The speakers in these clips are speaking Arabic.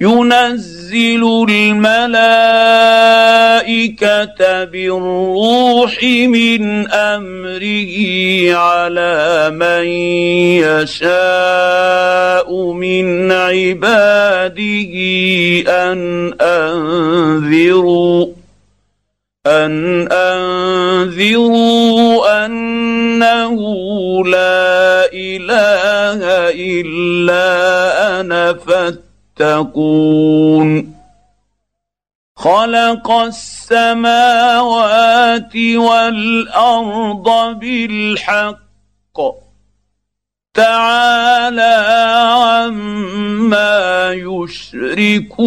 ينزل الملائكة بالروح من أمره على من يشاء من عباده أن أنذروا أن أنذروا أنه لا إله إلا أنا فاتقوا تتقون. خلق السماوات والأرض بالحق. تعالى عما يشركون.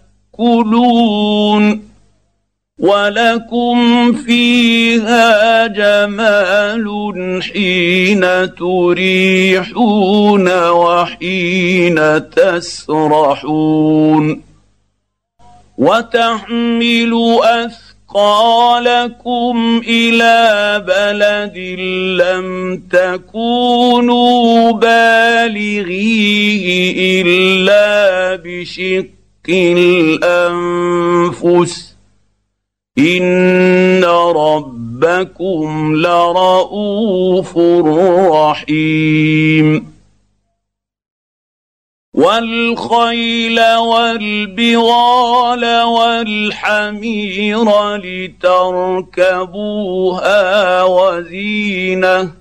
تاكلون ولكم فيها جمال حين تريحون وحين تسرحون. وتحمل أثقالكم إلى بلد لم تكونوا بالغيه إلا بشق الأنفس. إن ربكم لرؤوف رحيم. والخيل والبغال والحمير لتركبوها وزينه.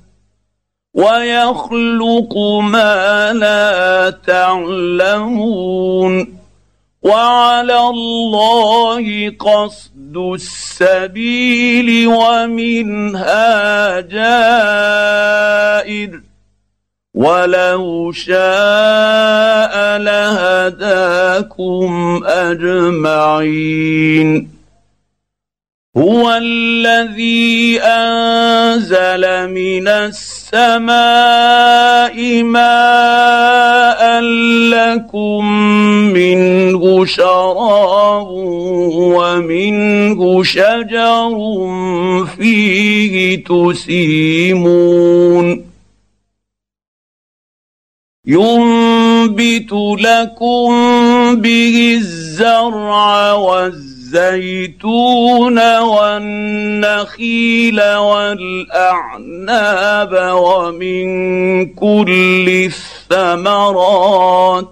ويخلق ما لا تعلمون. وعلى الله قصد السبيل ومنها جائر. ولو شاء لهداكم أجمعين. هو الذي أنزل من السماء ماء لكم منه شراب ومنه شجر فيه تسيمون. ينبت لكم به الزرع والزرع الزيتون والنخيل والأعناب ومن كل الثمرات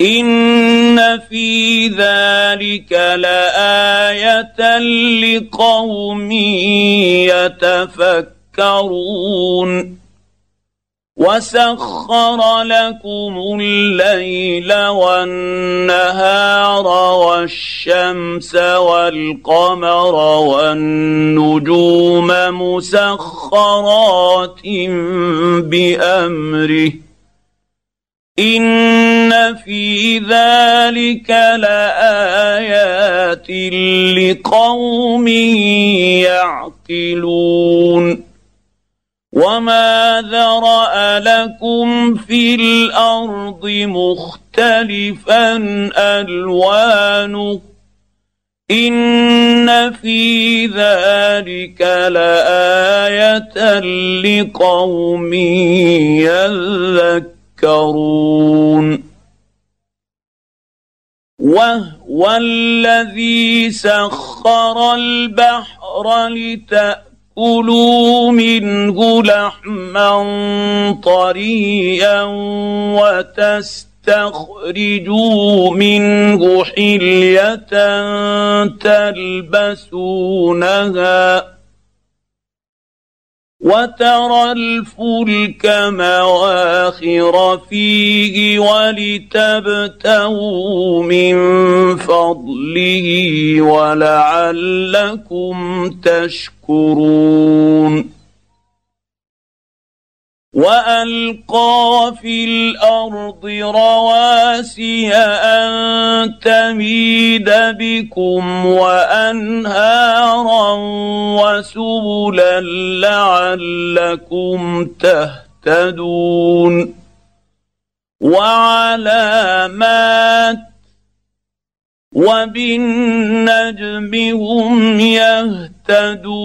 إن في ذلك لآية لقوم يتفكرون وسخر لكم الليل والنهار والشمس والقمر والنجوم مسخرات بامره ان في ذلك لايات لقوم يعقلون وما ذرا لكم في الأرض مختلفا الوانه ان في ذلك لايه لقوم يذكرون وهو الذي سخر البحر لتأ كلوا منه لحما طريا لتستخرجوا منه حلية تلبسونها وترى الفلك مواخر فيه ولتبتغوا من فضله ولعلكم تشكرون والقى في الأرض رواسي ان تميد بكم وانهارا وسبلا لعلكم تهتدون وعلامات وبالنجم هم يهتدون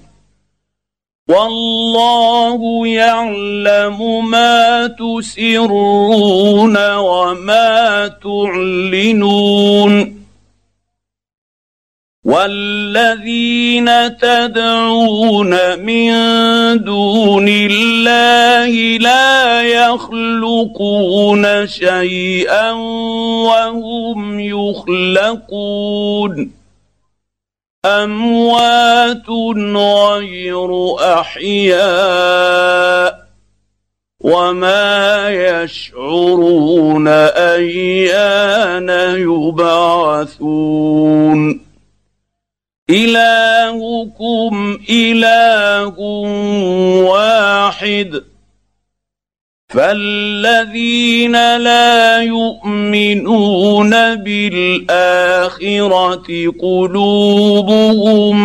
والله يعلم ما تسرون وما تعلنون. والذين تدعون من دون الله لا يخلقون شيئا وهم يخلقون. أموات غير أحياء وما يشعرون أيان يبعثون. إلهكم إله واحد. فالذين لا يؤمنون بالاخره قلوبهم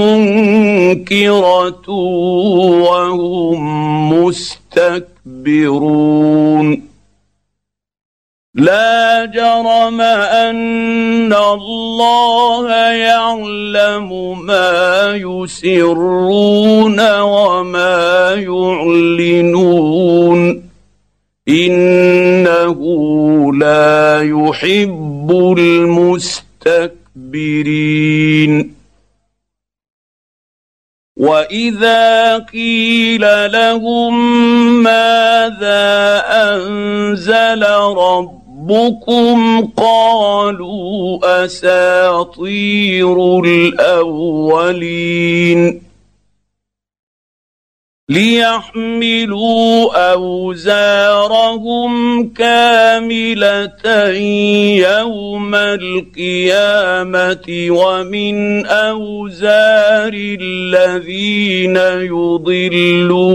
منكره وهم مستكبرون لا جرم أن الله يعلم ما يسرون وما يعلنون. إنه لا يحب المستكبرين. وإذا قيل لهم ماذا أنزل رب ربكم قالوا اساطير الاولين ليحملوا اوزارهم كامله يوم القيامه ومن اوزار الذين يضلونهم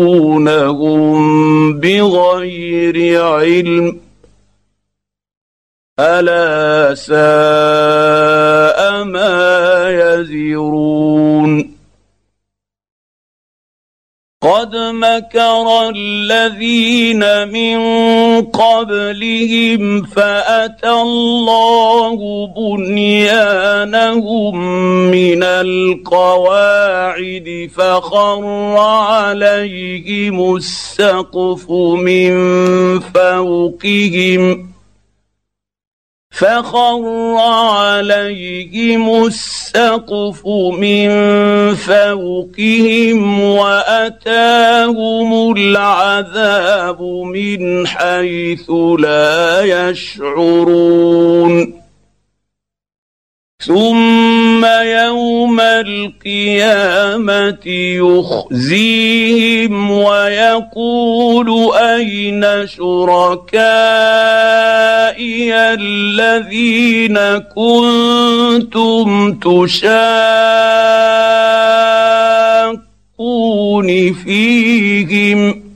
بغير علم ألا ساء ما يزرون. قد مكر الذين من قبلهم فأتى الله بنيانهم من القواعد فخر عليهم السقف من فوقهم. فخر عليهم السقف من فوقهم وأتاهم العذاب من حيث لا يشعرون. ثم يوم القيامة يخزيهم ويقول أين شركائي الذين كنتم تشاقون فيهم؟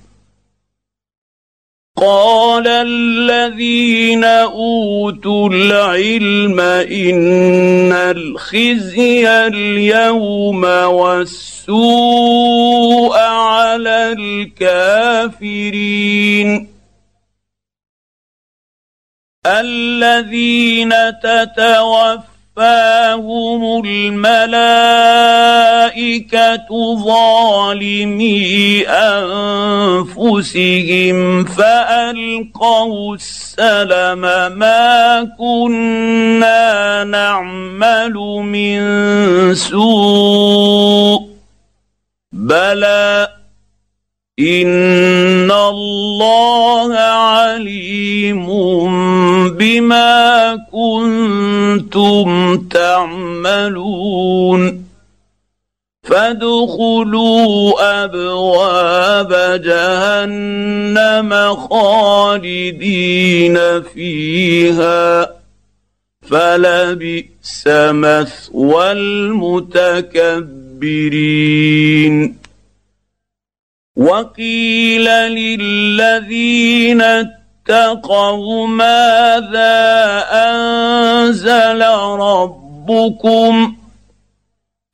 قال الذين أوتوا العلم إن الخزي اليوم والسوء على الكافرين. الذين تتوفاهم الملائكه ظالمي انفسهم فالقوا السلم ما كنا نعمل من سوء بلى ان الله عليم بما كنتم تعملون فادخلوا أبواب جهنم خالدين فيها فلبئس مثوى المتكبرين وقيل للذين اتقوا ماذا أنزل ربكم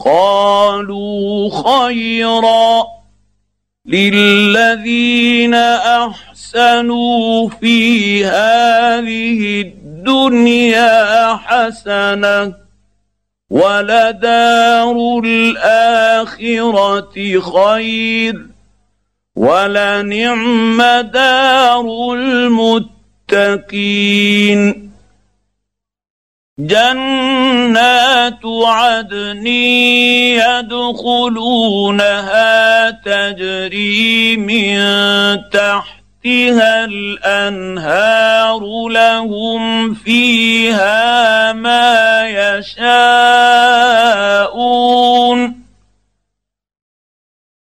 قالوا خيرا للذين أحسنوا في هذه الدنيا حسنة ولدار الآخرة خير ولنعم دار المتقين. جنات عدن يدخلونها تجري من تحتها الأنهار لهم فيها ما يشاءون.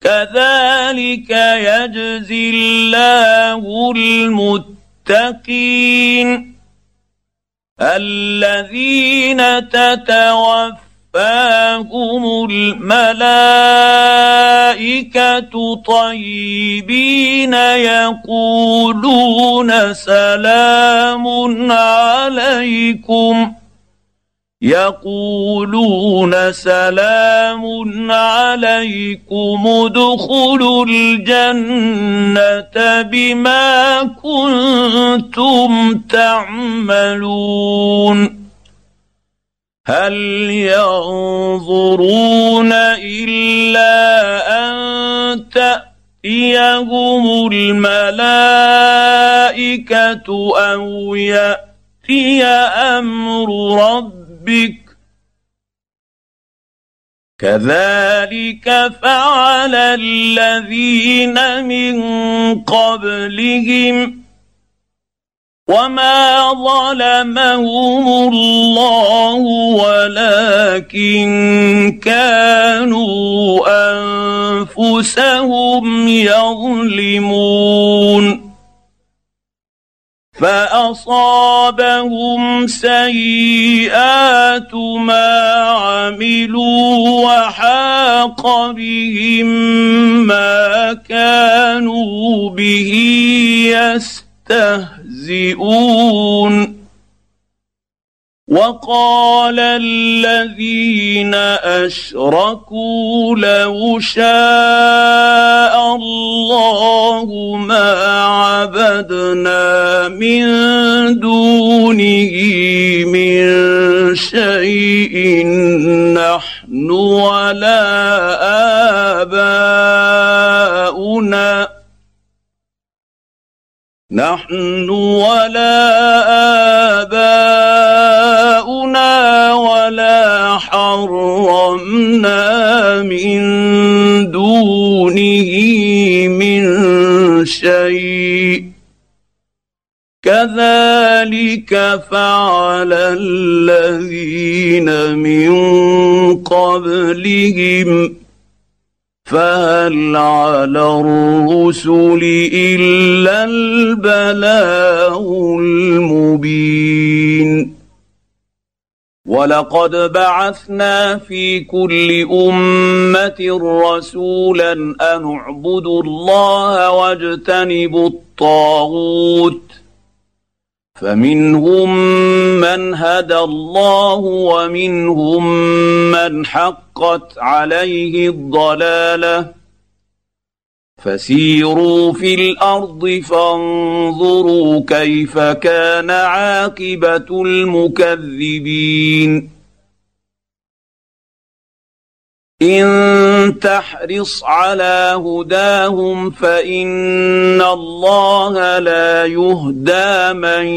كذلك يجزي الله المتقين الذين تتوفاهم الملائكة طيبين يقولون سلام عليكم يقولون سلام عليكم ادخلوا الجنة بما كنتم تعملون. هل ينظرون إلا أن تأتيهم الملائكة أو يأتي أمر ربك ربك. كذلك فعل الذين من قبلهم وما ظلمهم الله ولكن كانوا أنفسهم يظلمون. فأصابهم سيئات ما عملوا وحاق بهم ما كانوا به يستهزئون. وقال الذين أشركوا لو شاء الله ما عبدنا من دونه من شيء نحن ولا آباؤنا نحن ولا آباؤنا ولا حرمنا من دونه من شيء. كذلك فعل الذين من قبلهم. فهل على الرسل إلا البلاغ المبين؟ ولقد بعثنا في كل أمة رسولا أن اعبدوا الله واجتنبوا الطاغوت فمنهم من هدى الله ومنهم من حقت عليه الضلالة فسيروا في الأرض فانظروا كيف كان عاقبة المكذبين. إن تحرص على هداهم فإن الله لا يهدى من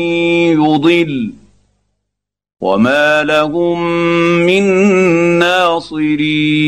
يضل. وما لهم من ناصرين.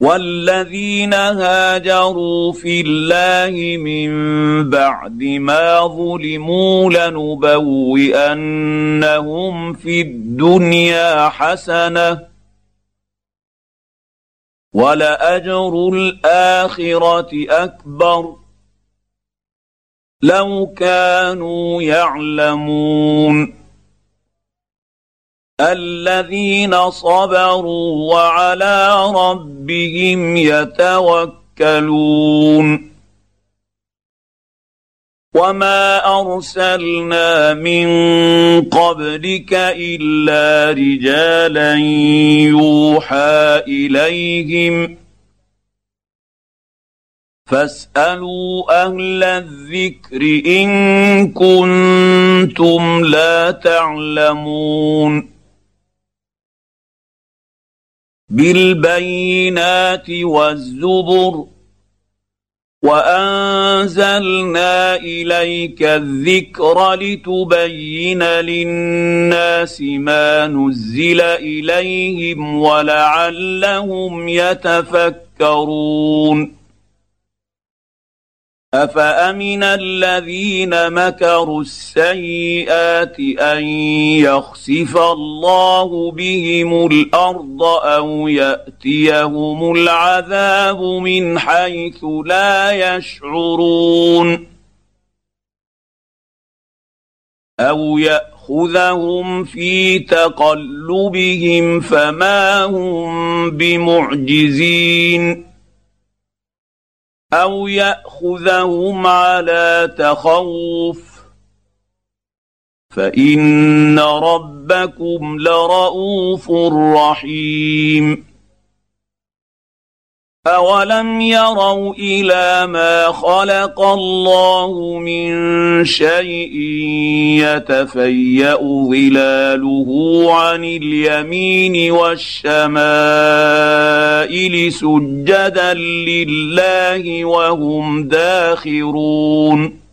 والذين هاجروا في الله من بعد ما ظلموا لنبوئنهم في الدنيا حسنه ولاجر الاخره اكبر لو كانوا يعلمون الذين صبروا وعلى ربهم يتوكلون. وما أرسلنا من قبلك إلا رجالا يوحى إليهم. فاسألوا أهل الذكر إن كنتم لا تعلمون. بالبينات والزبر وأنزلنا إليك الذكر لتبين للناس ما نزل إليهم ولعلهم يتفكرون افامن الذين مكروا السيئات ان يخسف الله بهم الأرض أو ياتيهم العذاب من حيث لا يشعرون أو ياخذهم في تقلبهم فما هم بمعجزين أو ياخذهم على تخوف فان ربكم لرءوف رحيم اولم يروا إلى ما خلق الله من شيء يتفيا ظلاله عن اليمين والشمائل سجدا لله وهم داخرون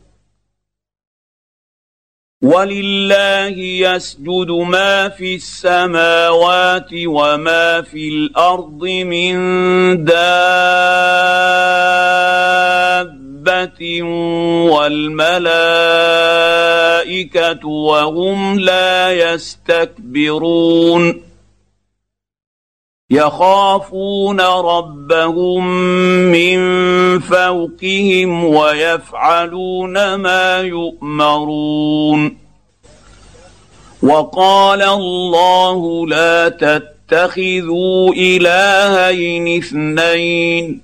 ولله يسجد ما في السماوات وما في الأرض من دابة والملائكة وهم لا يستكبرون يخافون ربهم من فوقهم ويفعلون ما يؤمرون. وقال الله لا تتخذوا إلهين اثنين.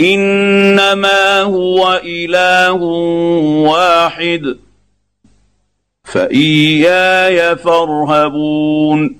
إنما هو إله واحد. فإياي فارهبون.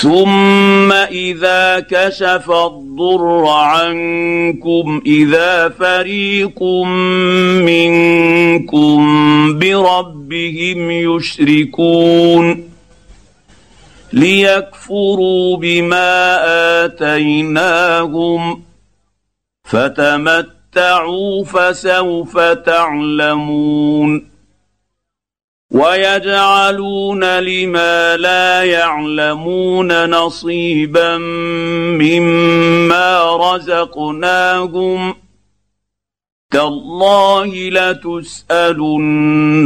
ثم اذا كشف الضر عنكم اذا فريق منكم بربهم يشركون ليكفروا بما اتيناهم فتمتعوا فسوف تعلمون ويجعلون لما لا يعلمون نصيبا مما رزقناهم تالله لتسألن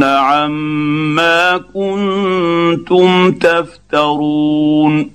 عما كنتم تفترون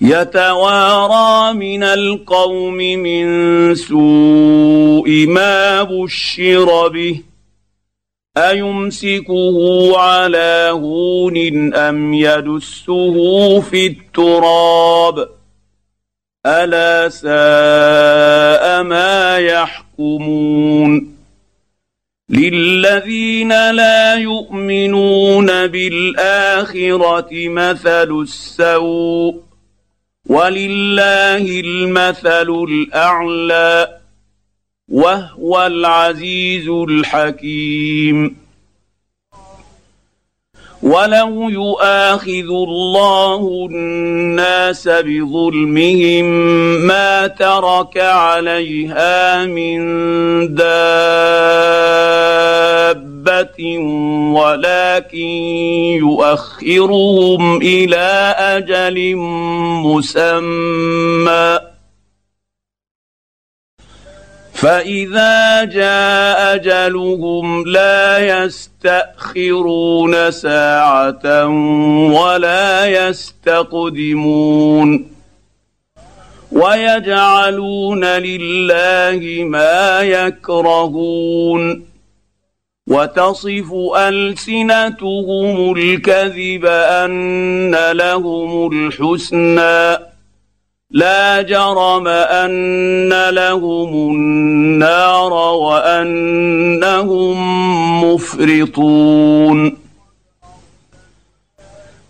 يتوارى من القوم من سوء ما بشر به أيمسكه على هون أم يدسه في التراب ألا ساء ما يحكمون للذين لا يؤمنون بالآخرة مثل السوء ولله المثل الأعلى وهو العزيز الحكيم. ولو يؤاخذ الله الناس بظلمهم ما ترك عليها من دابة ولكن يؤخرهم إلى أجل مسمى. فإذا جاء أجلهم لا يستأخرون ساعة ولا يستقدمون. ويجعلون لله ما يكرهون. وتصف السنتهم الكذب ان لهم الحسنى لا جرم ان لهم النار وانهم مفرطون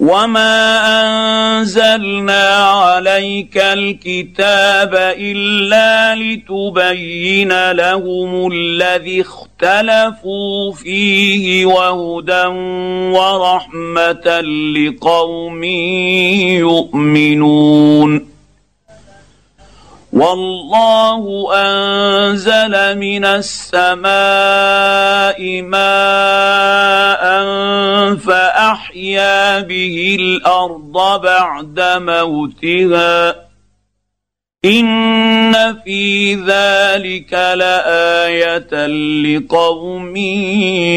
وما انزلنا عليك الكتاب الا لتبين لهم الذي اختلفوا فيه وهدى ورحمه لقوم يؤمنون والله انزل من السماء ماء فاحيا به الأرض بعد موتها. إن في ذلك لآية لقوم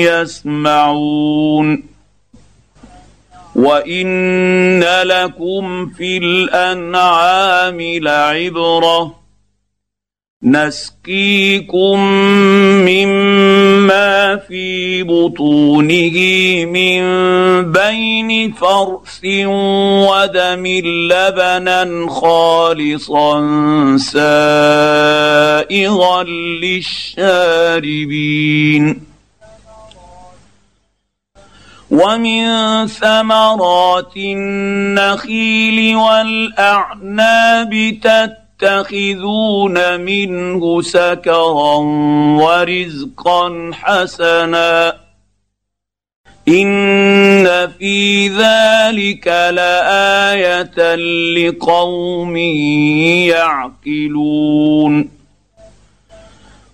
يسمعون. وإن لكم في الأنعام لعبرة. نسقيكم مما في بطونه من بين فرث ودم لبنا خالصا سائغا للشاربين. ومن ثمرات النخيل والأعناب تتخذون منه سكرا ورزقا حسنا. إن في ذلك لآية لقوم يعقلون.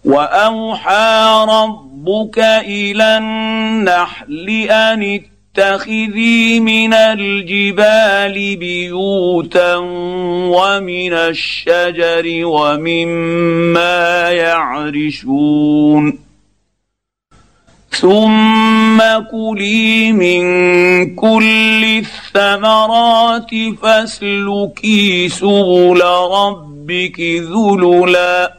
وأوحى ربك إلى النحل أن اتخذي من الجبال بيوتا ومن الشجر ومما يعرشون. ثم كلي من كل الثمرات فاسلكي سبل ربك ذللا.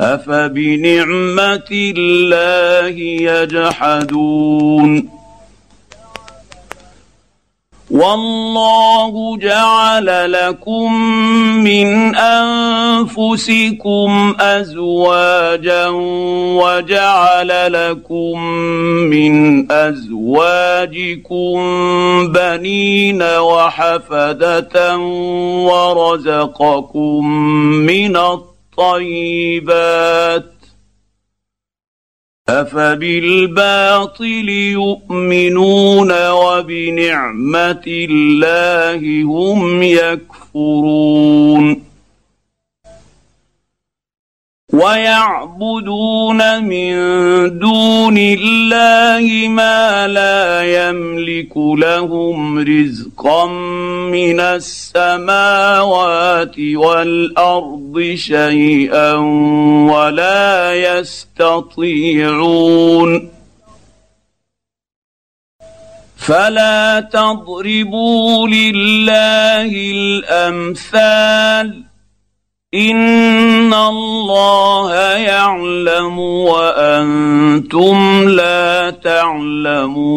أفبنعمة الله يجحدون؟ والله جعل لكم من أنفسكم أزواجا وجعل لكم من أزواجكم بنين وحفدة ورزقكم من الطيب الطيبات أفبالباطل يؤمنون وبنعمة الله هم يكفرون ويعبدون من دون الله ما لا يملك لهم رزقا من السماوات والأرض شيئا ولا يستطيعون. فلا تضربوا لله الأمثال. ان الله يعلم وأنتم لا تعلمون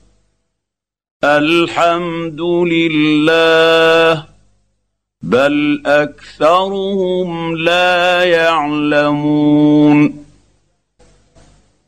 الحمد لله بل أكثرهم لا يعلمون.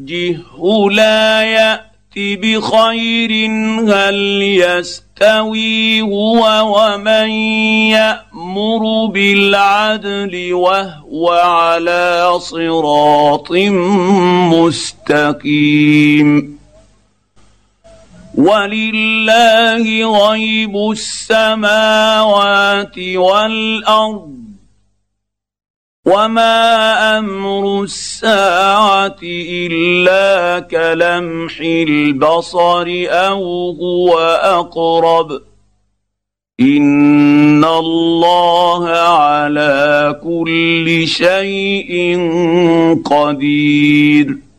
وجهه لا ياتي بخير هل يستوي هو ومن يأمر بالعدل وهو على صراط مستقيم. ولله غيب السماوات والأرض وما أمر الساعة الا كلمح البصر أو هو اقرب ان الله على كل شيء قدير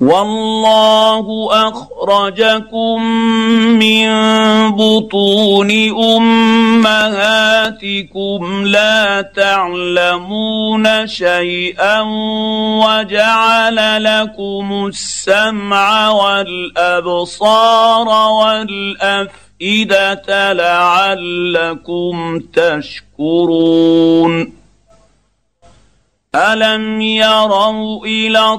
والله أخرجكم من بطون أمهاتكم لا تعلمون شيئا وجعل لكم السمع والأبصار والأفئدة لعلكم تشكرون. ألم يروا إلى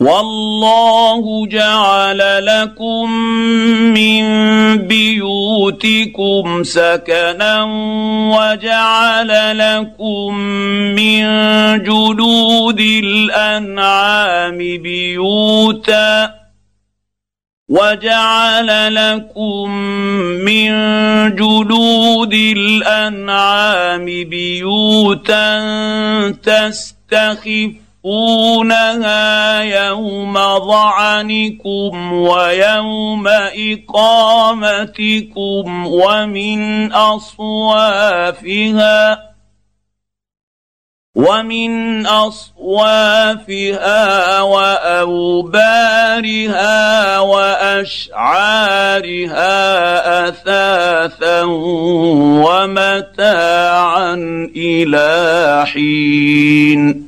والله جعل لكم من بيوتكم سكنا وجعل لكم من جلود الأنعام بيوتا وجعل لكم من جلود الأنعام بيوتا تستخف تخفونها يوم ظعنكم ويوم إقامتكم ومن أصوافها ومن أصوافها وأوبارها وأشعارها أثاثا ومتاعا إلى حين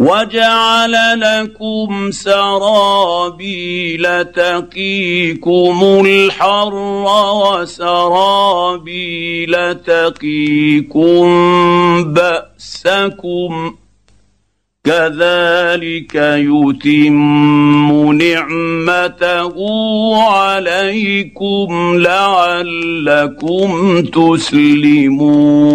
وجعل لكم سرابيل تقيكم الحر وسرابيل تقيكم باسكم كذلك يتم نعمته عليكم لعلكم تسلمون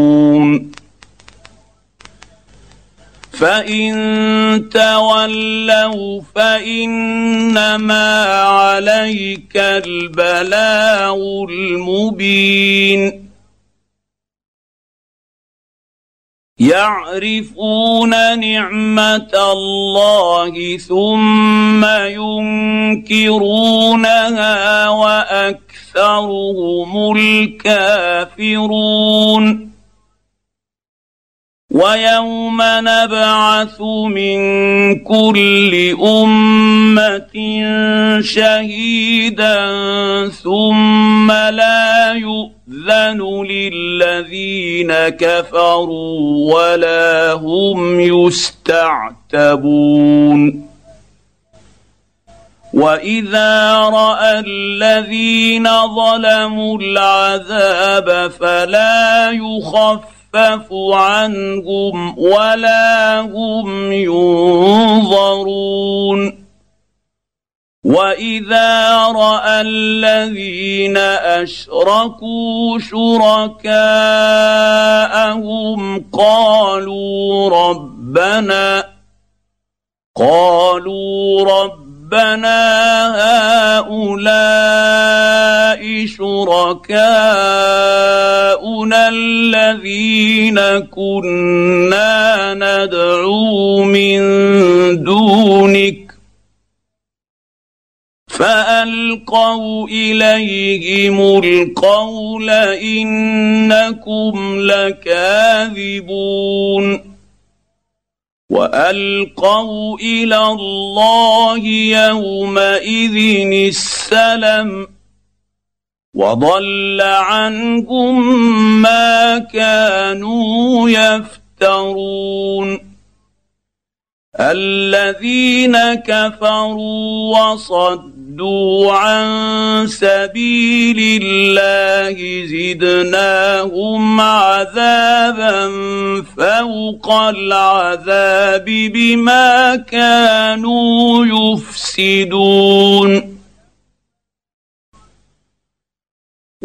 فان تولوا فانما عليك البلاغ المبين يعرفون نعمه الله ثم ينكرونها واكثرهم الكافرون ويوم نبعث من كل أمة شهيدا ثم لا يؤذن للذين كفروا ولا هم يستعتبون. وإذا رأى الذين ظلموا العذاب فلا يخف يخفف عنهم ولا هم ينظرون. وإذا رأى الذين أشركوا شركاءهم قالوا ربنا قالوا ربنا هؤلاء شركاؤنا الذين كنا ندعو من دونك فألقوا إليهم القول إنكم لكاذبون والقوا إلى الله يومئذ السلم وضل عنهم ما كانوا يفترون الذين كفروا وصدوا عن سبيل الله زدناهم عذابا فوق العذاب بما كانوا يفسدون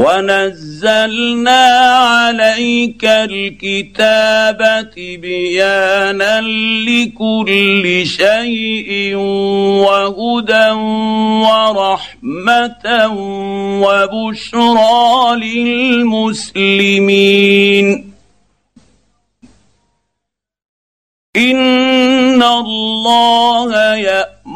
ونزلنا عليك الكتاب بيانا لكل شيء وهدى ورحمة وبشرى للمسلمين. إن الله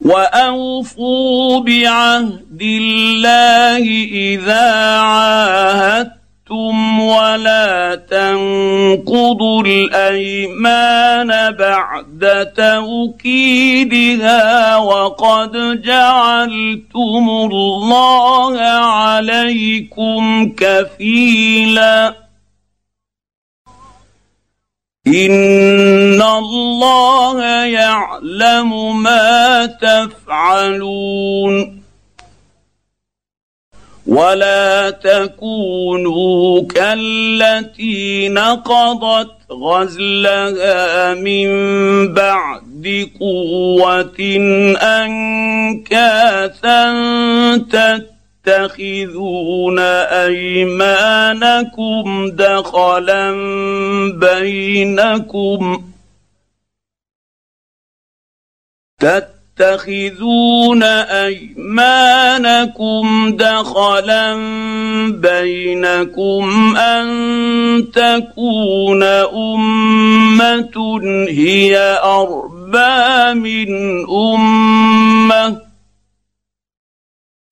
وأوفوا بعهد الله إذا عاهدتم ولا تنقضوا الأيمان بعد توكيدها وقد جعلتم الله عليكم كفيلا ان الله يعلم ما تفعلون ولا تكونوا كالتي نقضت غزلها من بعد قوه انكاثا تتخذون أيمانكم دخلا بينكم. تتخذون أيمانكم دخلا بينكم أن تكون أمة هي أربى من أمة.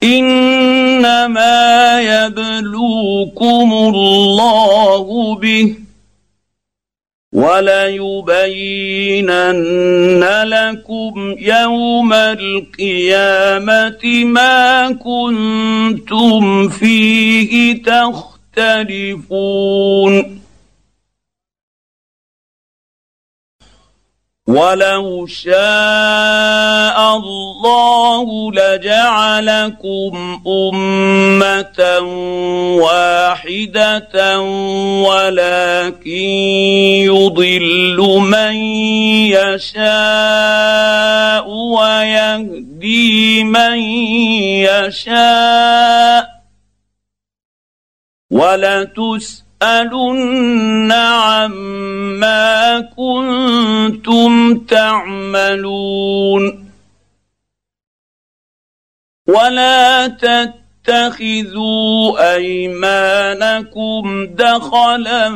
إنما يبلوكم الله به وليبينن لكم يوم القيامة ما كنتم فيه تختلفون ولو شاء الله لجعلكم امه واحدة ولكن يضل من يشاء ويهدي من يشاء ولتسأل تسالن عما كنتم تعملون. ولا تتخذوا أيمانكم دخلا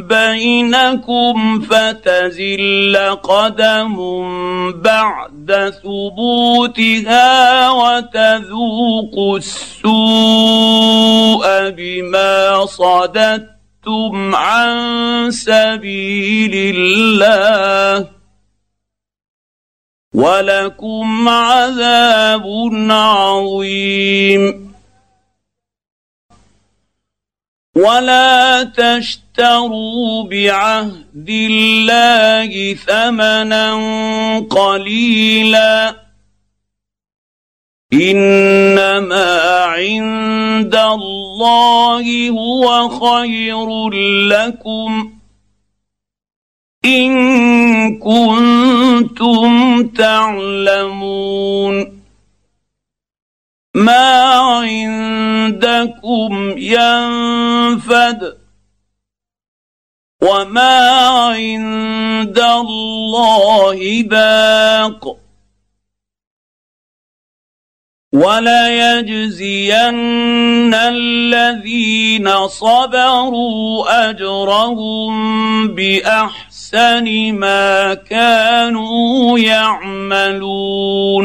بينكم فتزل قدم بعد ثبوتها وتذوقوا السوء بما صددتم. صدتم عن سبيل الله ولكم عذاب عظيم. ولا تشتروا بعهد الله ثمنا قليلا. إنما عند الله هو خير لكم إن كنتم تعلمون. ما عندكم ينفد وما عند الله باق. وليجزين الذين صبروا أجرهم بأحسن ما كانوا يعملون.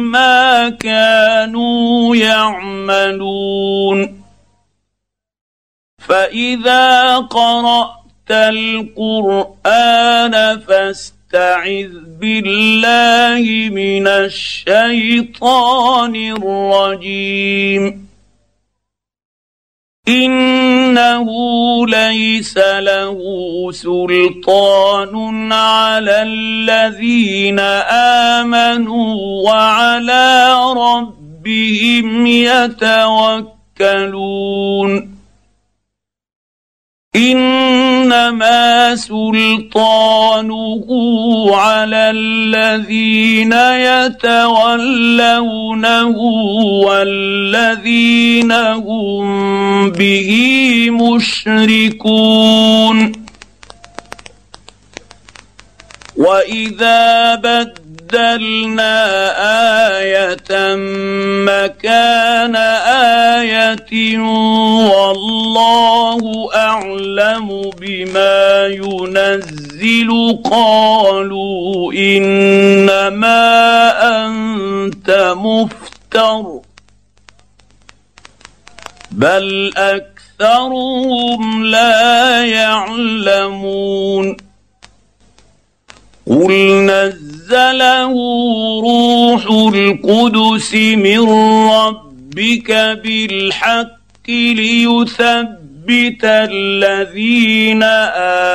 ما كانوا يعملون. فإذا قرأت القرآن فاستعذ بالله من الشيطان الرجيم. إنه ليس له سلطان على الذين آمنوا وعلى ربهم يتوكلون. إنما سلطانه على الذين يتولونه والذين هم به مشركون. وإذا بدل بدلنا آية مكان آية والله أعلم بما ينزل قالوا إنما أنت مفتر بل أكثرهم لا يعلمون قل نزل نزله روح القدس من ربك بالحق ليثبت الذين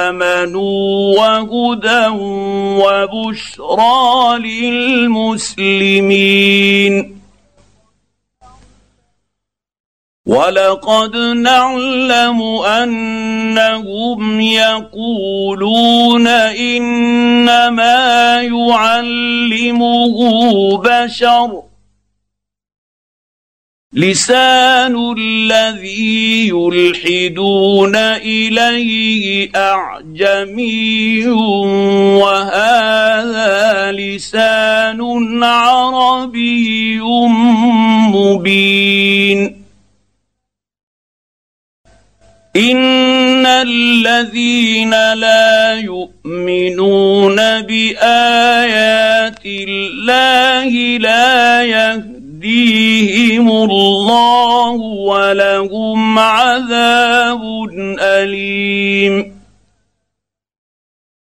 آمنوا وهدى وبشرى للمسلمين. ولقد نعلم انهم يقولون انما يعلمه بشر لسان الذي يلحدون اليه اعجمي وهذا لسان عربي مبين ان الذين لا يؤمنون بايات الله لا يهديهم الله ولهم عذاب اليم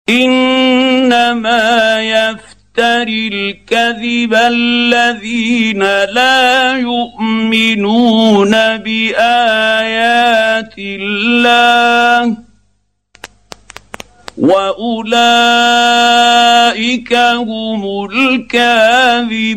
انما يفتح يفتري الكذب الذين لا يؤمنون بآيات الله وأولئك هم الكاذبون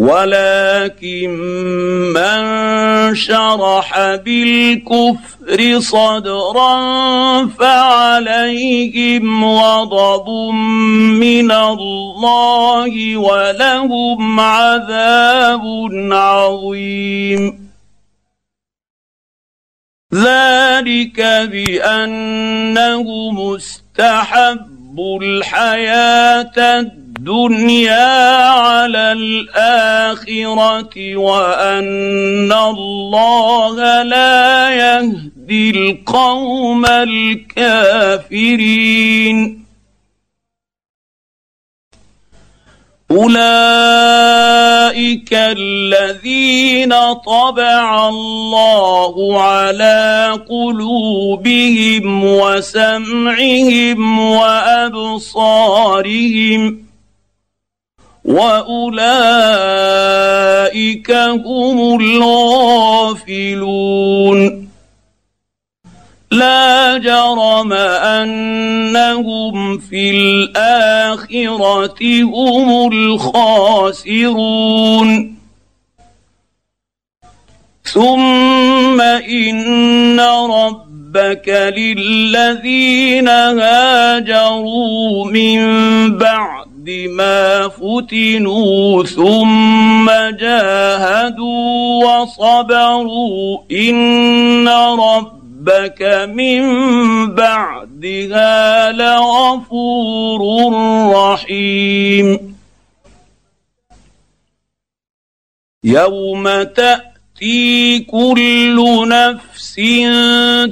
ولكن من شرح بالكفر صدرا فعليهم غضب من الله ولهم عذاب عظيم. ذلك بأنه مستحب الحياة الدنيا على الآخرة وأن الله لا يهدي القوم الكافرين. أولئك الذين طبع الله على قلوبهم وسمعهم وأبصارهم. واولئك هم الغافلون لا جرم انهم في الاخره هم الخاسرون ثم ان ربك للذين هاجروا من بعد ما فتنوا ثم جاهدوا وصبروا إن ربك من بعدها لغفور رحيم. يوم تأتي كل نفس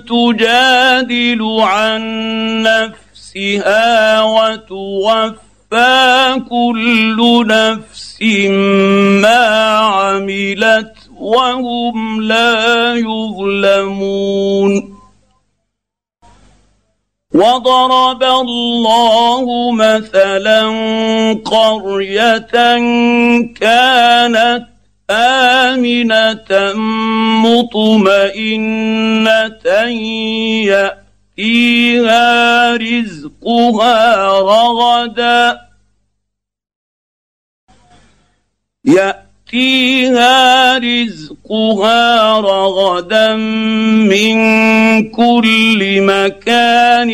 تجادل عن نفسها وتوفى توفى كل نفس ما عملت وهم لا يظلمون. وضرب الله مثلا قرية كانت آمنة مطمئنة ياتيها رزقها رغدا. يأتيها رزقها رغدا من كل مكان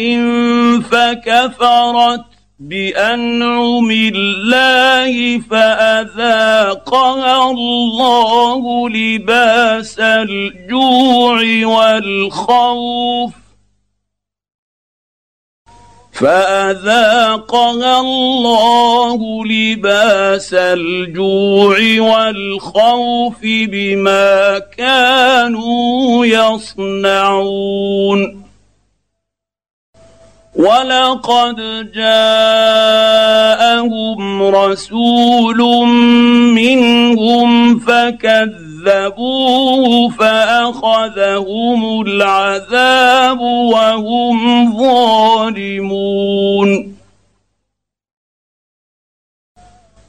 فكفرت بأنعم الله فأذاقها الله لباس الجوع والخوف. فأذاقها الله لباس الجوع والخوف بما كانوا يصنعون. ولقد جاءهم رسول منهم فكذبوه فاخذهم العذاب وهم ظالمون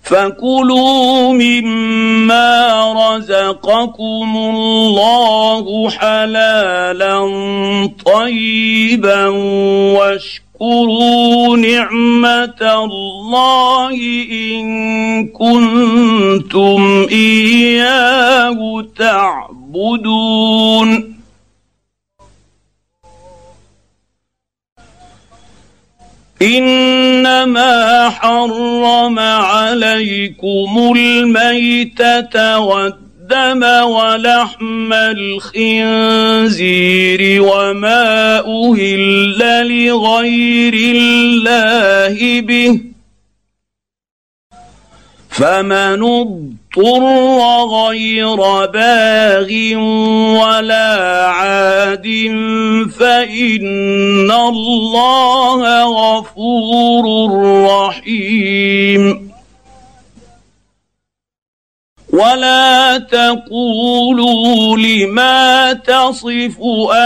فكلوا مما رزقكم الله حلالا طيبا واشكروا نعمة الله إن كنتم إياه تعبدون. إنما حرم عليكم الميتة والدم ولحم الخنزير وما أهل لغير الله به. فمن اضطر غير باغ ولا عاد فإن الله غفور رحيم. ولا تقولوا لما تصف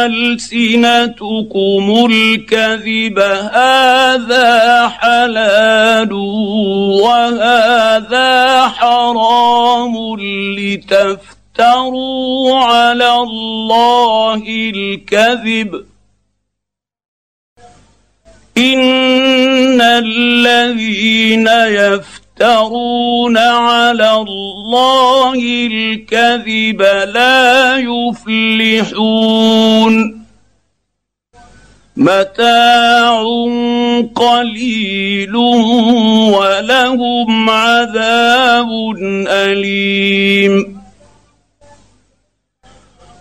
السنتكم الكذب هذا حلال وهذا حرام لتفتروا على الله الكذب ان الذين يفترون يفترون على الله الكذب لا يفلحون. متاع قليل ولهم عذاب أليم.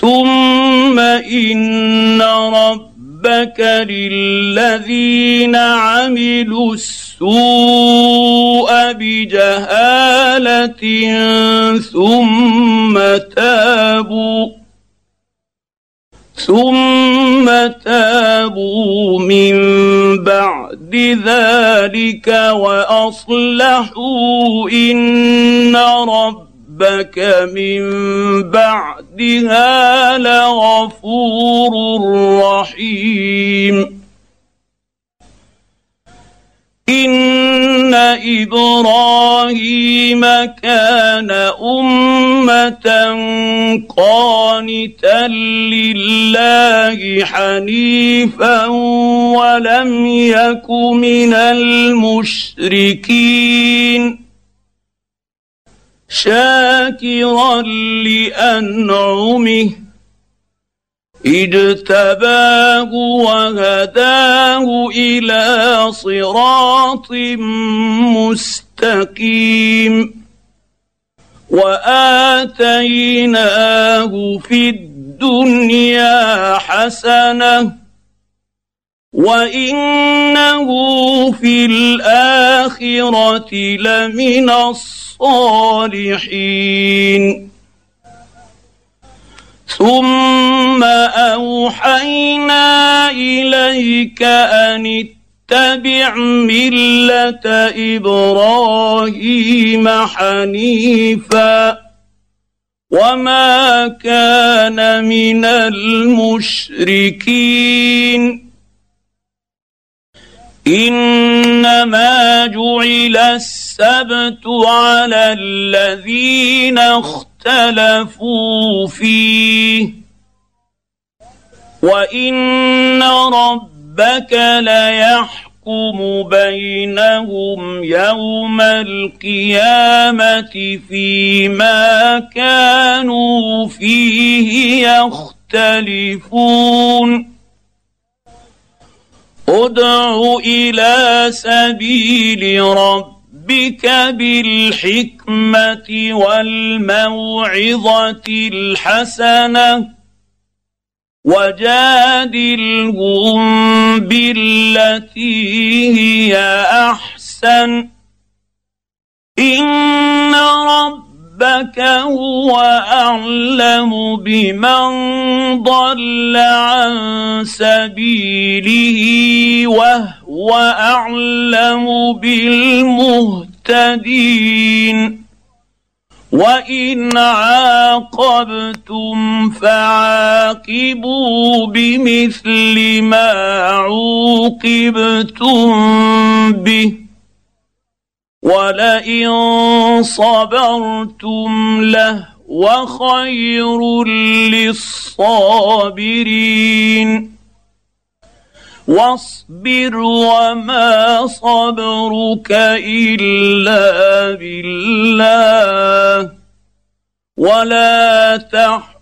ثم ان ربك للذين عملوا السوء بجهاله ثم تابوا ثم تابوا من بعد ذلك واصلحوا ان ربك من بعدها لغفور رحيم. إن إبراهيم كان أمة قانتا لله حنيفا ولم يك من المشركين. شاكرا لأنعمه اجتباه وهداه إلى صراط مستقيم. وآتيناه في الدنيا حسنة وانه في الاخره لمن الصالحين ثم اوحينا اليك ان اتبع مله إبراهيم حنيفا وما كان من المشركين إنما جعل السبت على الذين اختلفوا فيه. وإن ربك ليحكم بينهم يوم القيامة فيما كانوا فيه يختلفون. ادع إلى سبيل ربك بالحكمة والموعظة الحسنة وجادلهم بالتي هي أحسن إن ربك هو أعلم بمن ضل عن سبيله وهو أعلم بالمهتدين. وإن عاقبتم فعاقبوا بمثل ما عوقبتم به. ولئن صبرتم لهو خير للصابرين واصبر وما صبرك الا بالله ولا تحزن